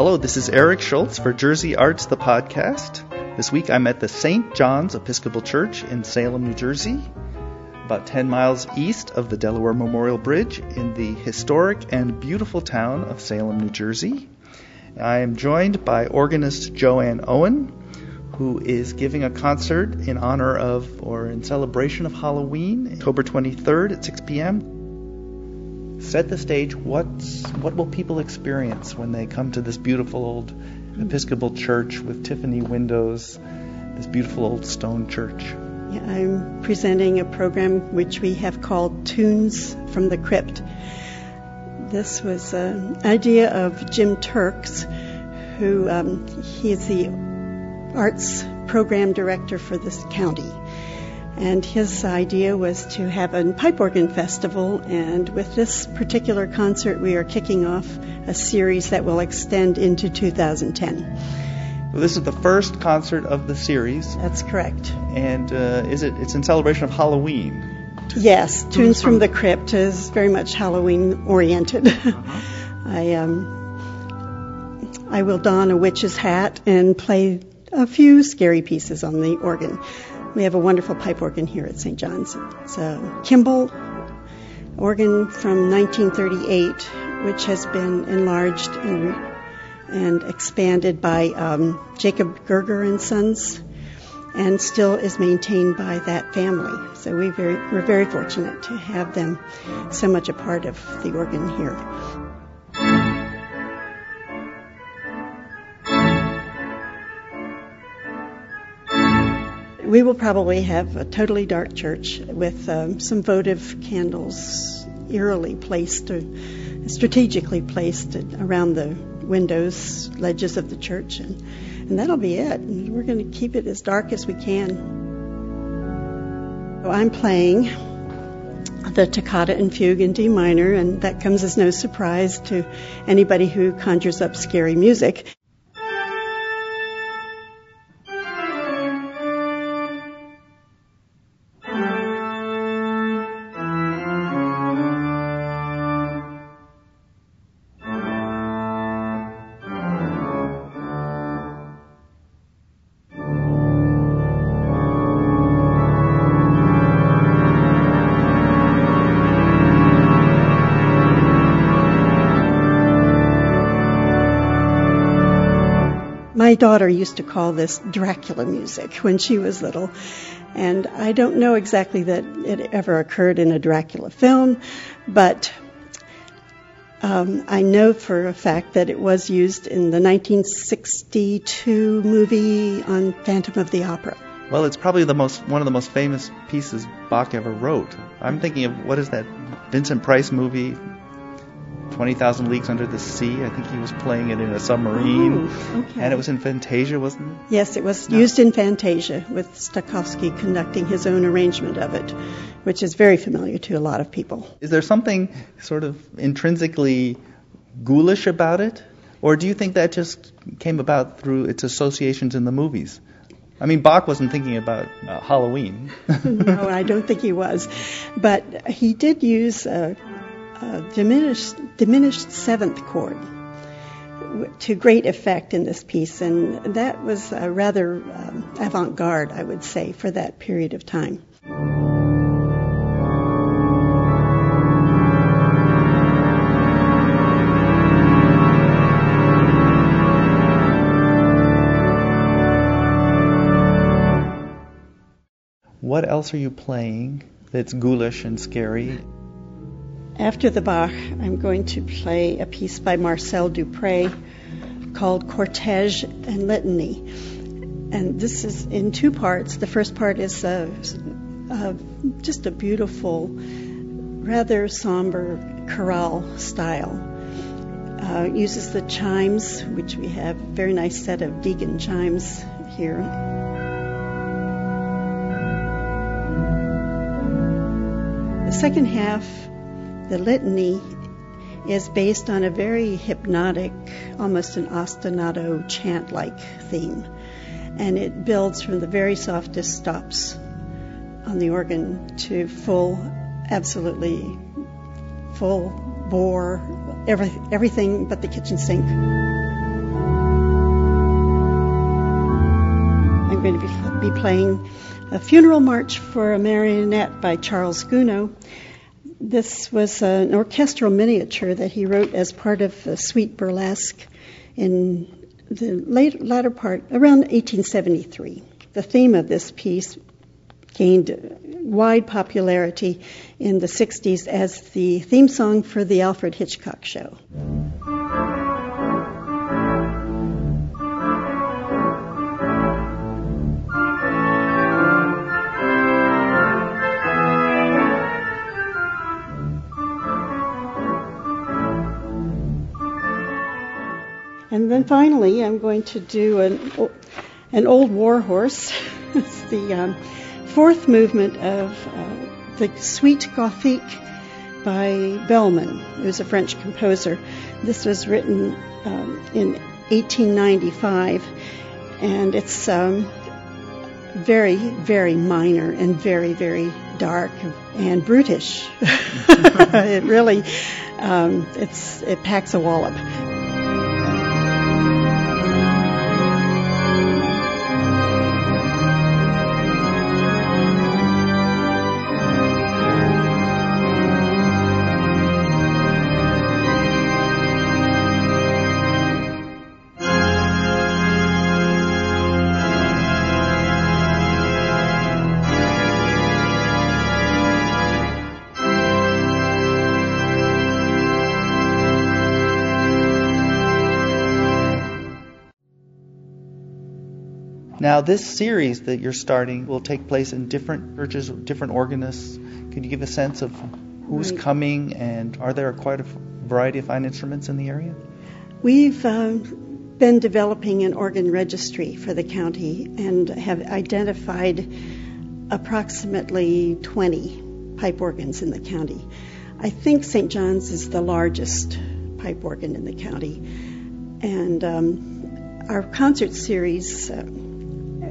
Hello, this is Eric Schultz for Jersey Arts, the podcast. This week I'm at the St. John's Episcopal Church in Salem, New Jersey, about 10 miles east of the Delaware Memorial Bridge in the historic and beautiful town of Salem, New Jersey. I am joined by organist Joanne Owen, who is giving a concert in honor of or in celebration of Halloween, October 23rd at 6 p.m set the stage. What's what will people experience when they come to this beautiful old Episcopal church with Tiffany windows, this beautiful old stone church? Yeah, I'm presenting a program which we have called Tunes from the Crypt. This was an idea of Jim Turks, who um, he is the arts program director for this county. And his idea was to have a pipe organ festival. And with this particular concert, we are kicking off a series that will extend into 2010. Well, this is the first concert of the series. That's correct. And uh, is it? It's in celebration of Halloween. Yes, Tunes from the Crypt is very much Halloween oriented. Uh-huh. I um, I will don a witch's hat and play a few scary pieces on the organ. We have a wonderful pipe organ here at St. John's. It's a Kimball organ from 1938, which has been enlarged and, and expanded by um, Jacob Gerger and Sons, and still is maintained by that family. So we very, we're very fortunate to have them so much a part of the organ here. We will probably have a totally dark church with um, some votive candles eerily placed, or strategically placed around the windows, ledges of the church, and, and that'll be it. we're going to keep it as dark as we can. So I'm playing the toccata and fugue in D minor, and that comes as no surprise to anybody who conjures up scary music. My daughter used to call this Dracula music when she was little. And I don't know exactly that it ever occurred in a Dracula film, but um, I know for a fact that it was used in the 1962 movie on Phantom of the Opera. Well, it's probably the most one of the most famous pieces Bach ever wrote. I'm thinking of what is that Vincent Price movie 20,000 Leagues Under the Sea. I think he was playing it in a submarine. Oh, okay. And it was in Fantasia, wasn't it? Yes, it was no. used in Fantasia with Stokowski conducting his own arrangement of it, which is very familiar to a lot of people. Is there something sort of intrinsically ghoulish about it? Or do you think that just came about through its associations in the movies? I mean, Bach wasn't thinking about uh, Halloween. no, I don't think he was. But he did use uh, diminished, diminished seventh chord to great effect in this piece, and that was rather um, avant garde, I would say, for that period of time. What else are you playing that's ghoulish and scary? After the Bach, I'm going to play a piece by Marcel Dupré called Cortege and Litany. And this is in two parts. The first part is uh, uh, just a beautiful, rather somber chorale style. Uh, uses the chimes, which we have a very nice set of Deagan chimes here. The second half the litany is based on a very hypnotic, almost an ostinato chant like theme. And it builds from the very softest stops on the organ to full, absolutely full bore, every, everything but the kitchen sink. I'm going to be, be playing a funeral march for a marionette by Charles Gounod. This was an orchestral miniature that he wrote as part of a suite burlesque in the late, latter part, around 1873. The theme of this piece gained wide popularity in the 60s as the theme song for the Alfred Hitchcock show. And then finally, I'm going to do an, an old war horse. it's the um, fourth movement of uh, the Suite Gothique by Boëllmann, who's a French composer. This was written um, in 1895, and it's um, very, very minor and very, very dark and brutish. it really, um, it's it packs a wallop. Now, this series that you're starting will take place in different churches, different organists. Can you give a sense of who's right. coming and are there quite a variety of fine instruments in the area? We've um, been developing an organ registry for the county and have identified approximately 20 pipe organs in the county. I think St. John's is the largest pipe organ in the county. And um, our concert series. Uh,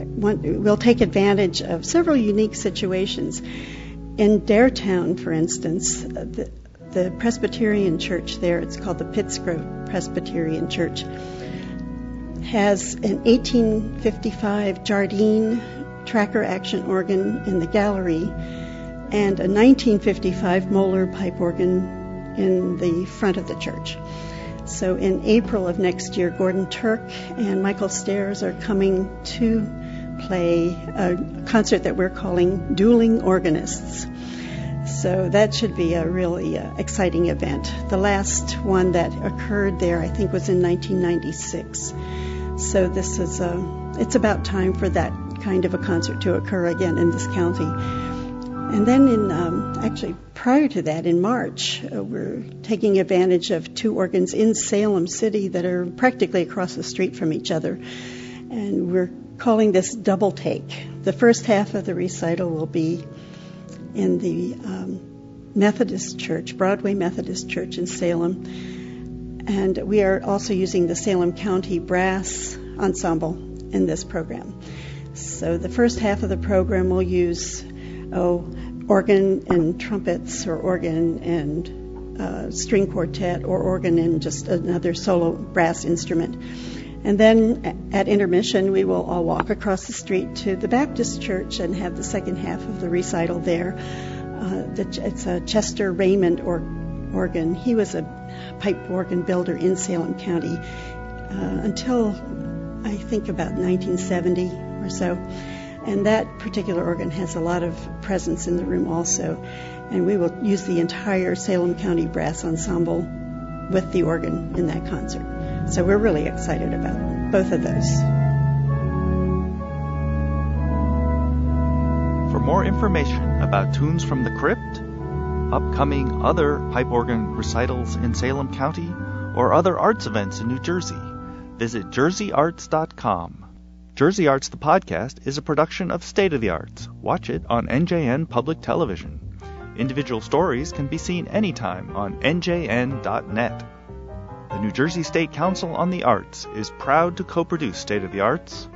we'll take advantage of several unique situations. In Daretown, for instance, the, the Presbyterian church there, it's called the Pittsgrove Presbyterian Church, has an 1855 Jardine tracker action organ in the gallery and a 1955 Moeller pipe organ in the front of the church. So in April of next year, Gordon Turk and Michael Stairs are coming to play a concert that we're calling Dueling Organists. So that should be a really uh, exciting event. The last one that occurred there, I think, was in 1996. So this is a, uh, it's about time for that kind of a concert to occur again in this county. And then in um, actually prior to that, in March, uh, we're taking advantage of two organs in Salem City that are practically across the street from each other, and we're calling this double take. The first half of the recital will be in the um, Methodist Church, Broadway Methodist Church in Salem. And we are also using the Salem County Brass Ensemble in this program. So the first half of the program will use oh, organ and trumpets, or organ and uh, string quartet, or organ and just another solo brass instrument. And then at intermission, we will all walk across the street to the Baptist church and have the second half of the recital there. Uh, it's a Chester Raymond or, organ. He was a pipe organ builder in Salem County uh, until I think about 1970 or so. And that particular organ has a lot of presence in the room also. And we will use the entire Salem County Brass Ensemble with the organ in that concert. So we're really excited about both of those. For more information about Tunes from the Crypt, upcoming other pipe organ recitals in Salem County, or other arts events in New Jersey, visit jerseyarts.com. Jersey Arts the podcast is a production of State of the Arts. Watch it on NJN Public Television. Individual stories can be seen anytime on njn.net. The New Jersey State Council on the Arts is proud to co produce State of the Arts.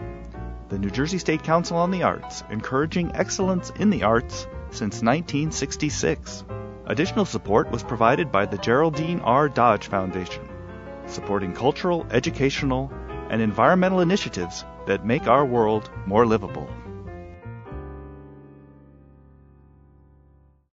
The New Jersey State Council on the Arts, encouraging excellence in the arts since 1966. Additional support was provided by the Geraldine R. Dodge Foundation, supporting cultural, educational, and environmental initiatives that make our world more livable.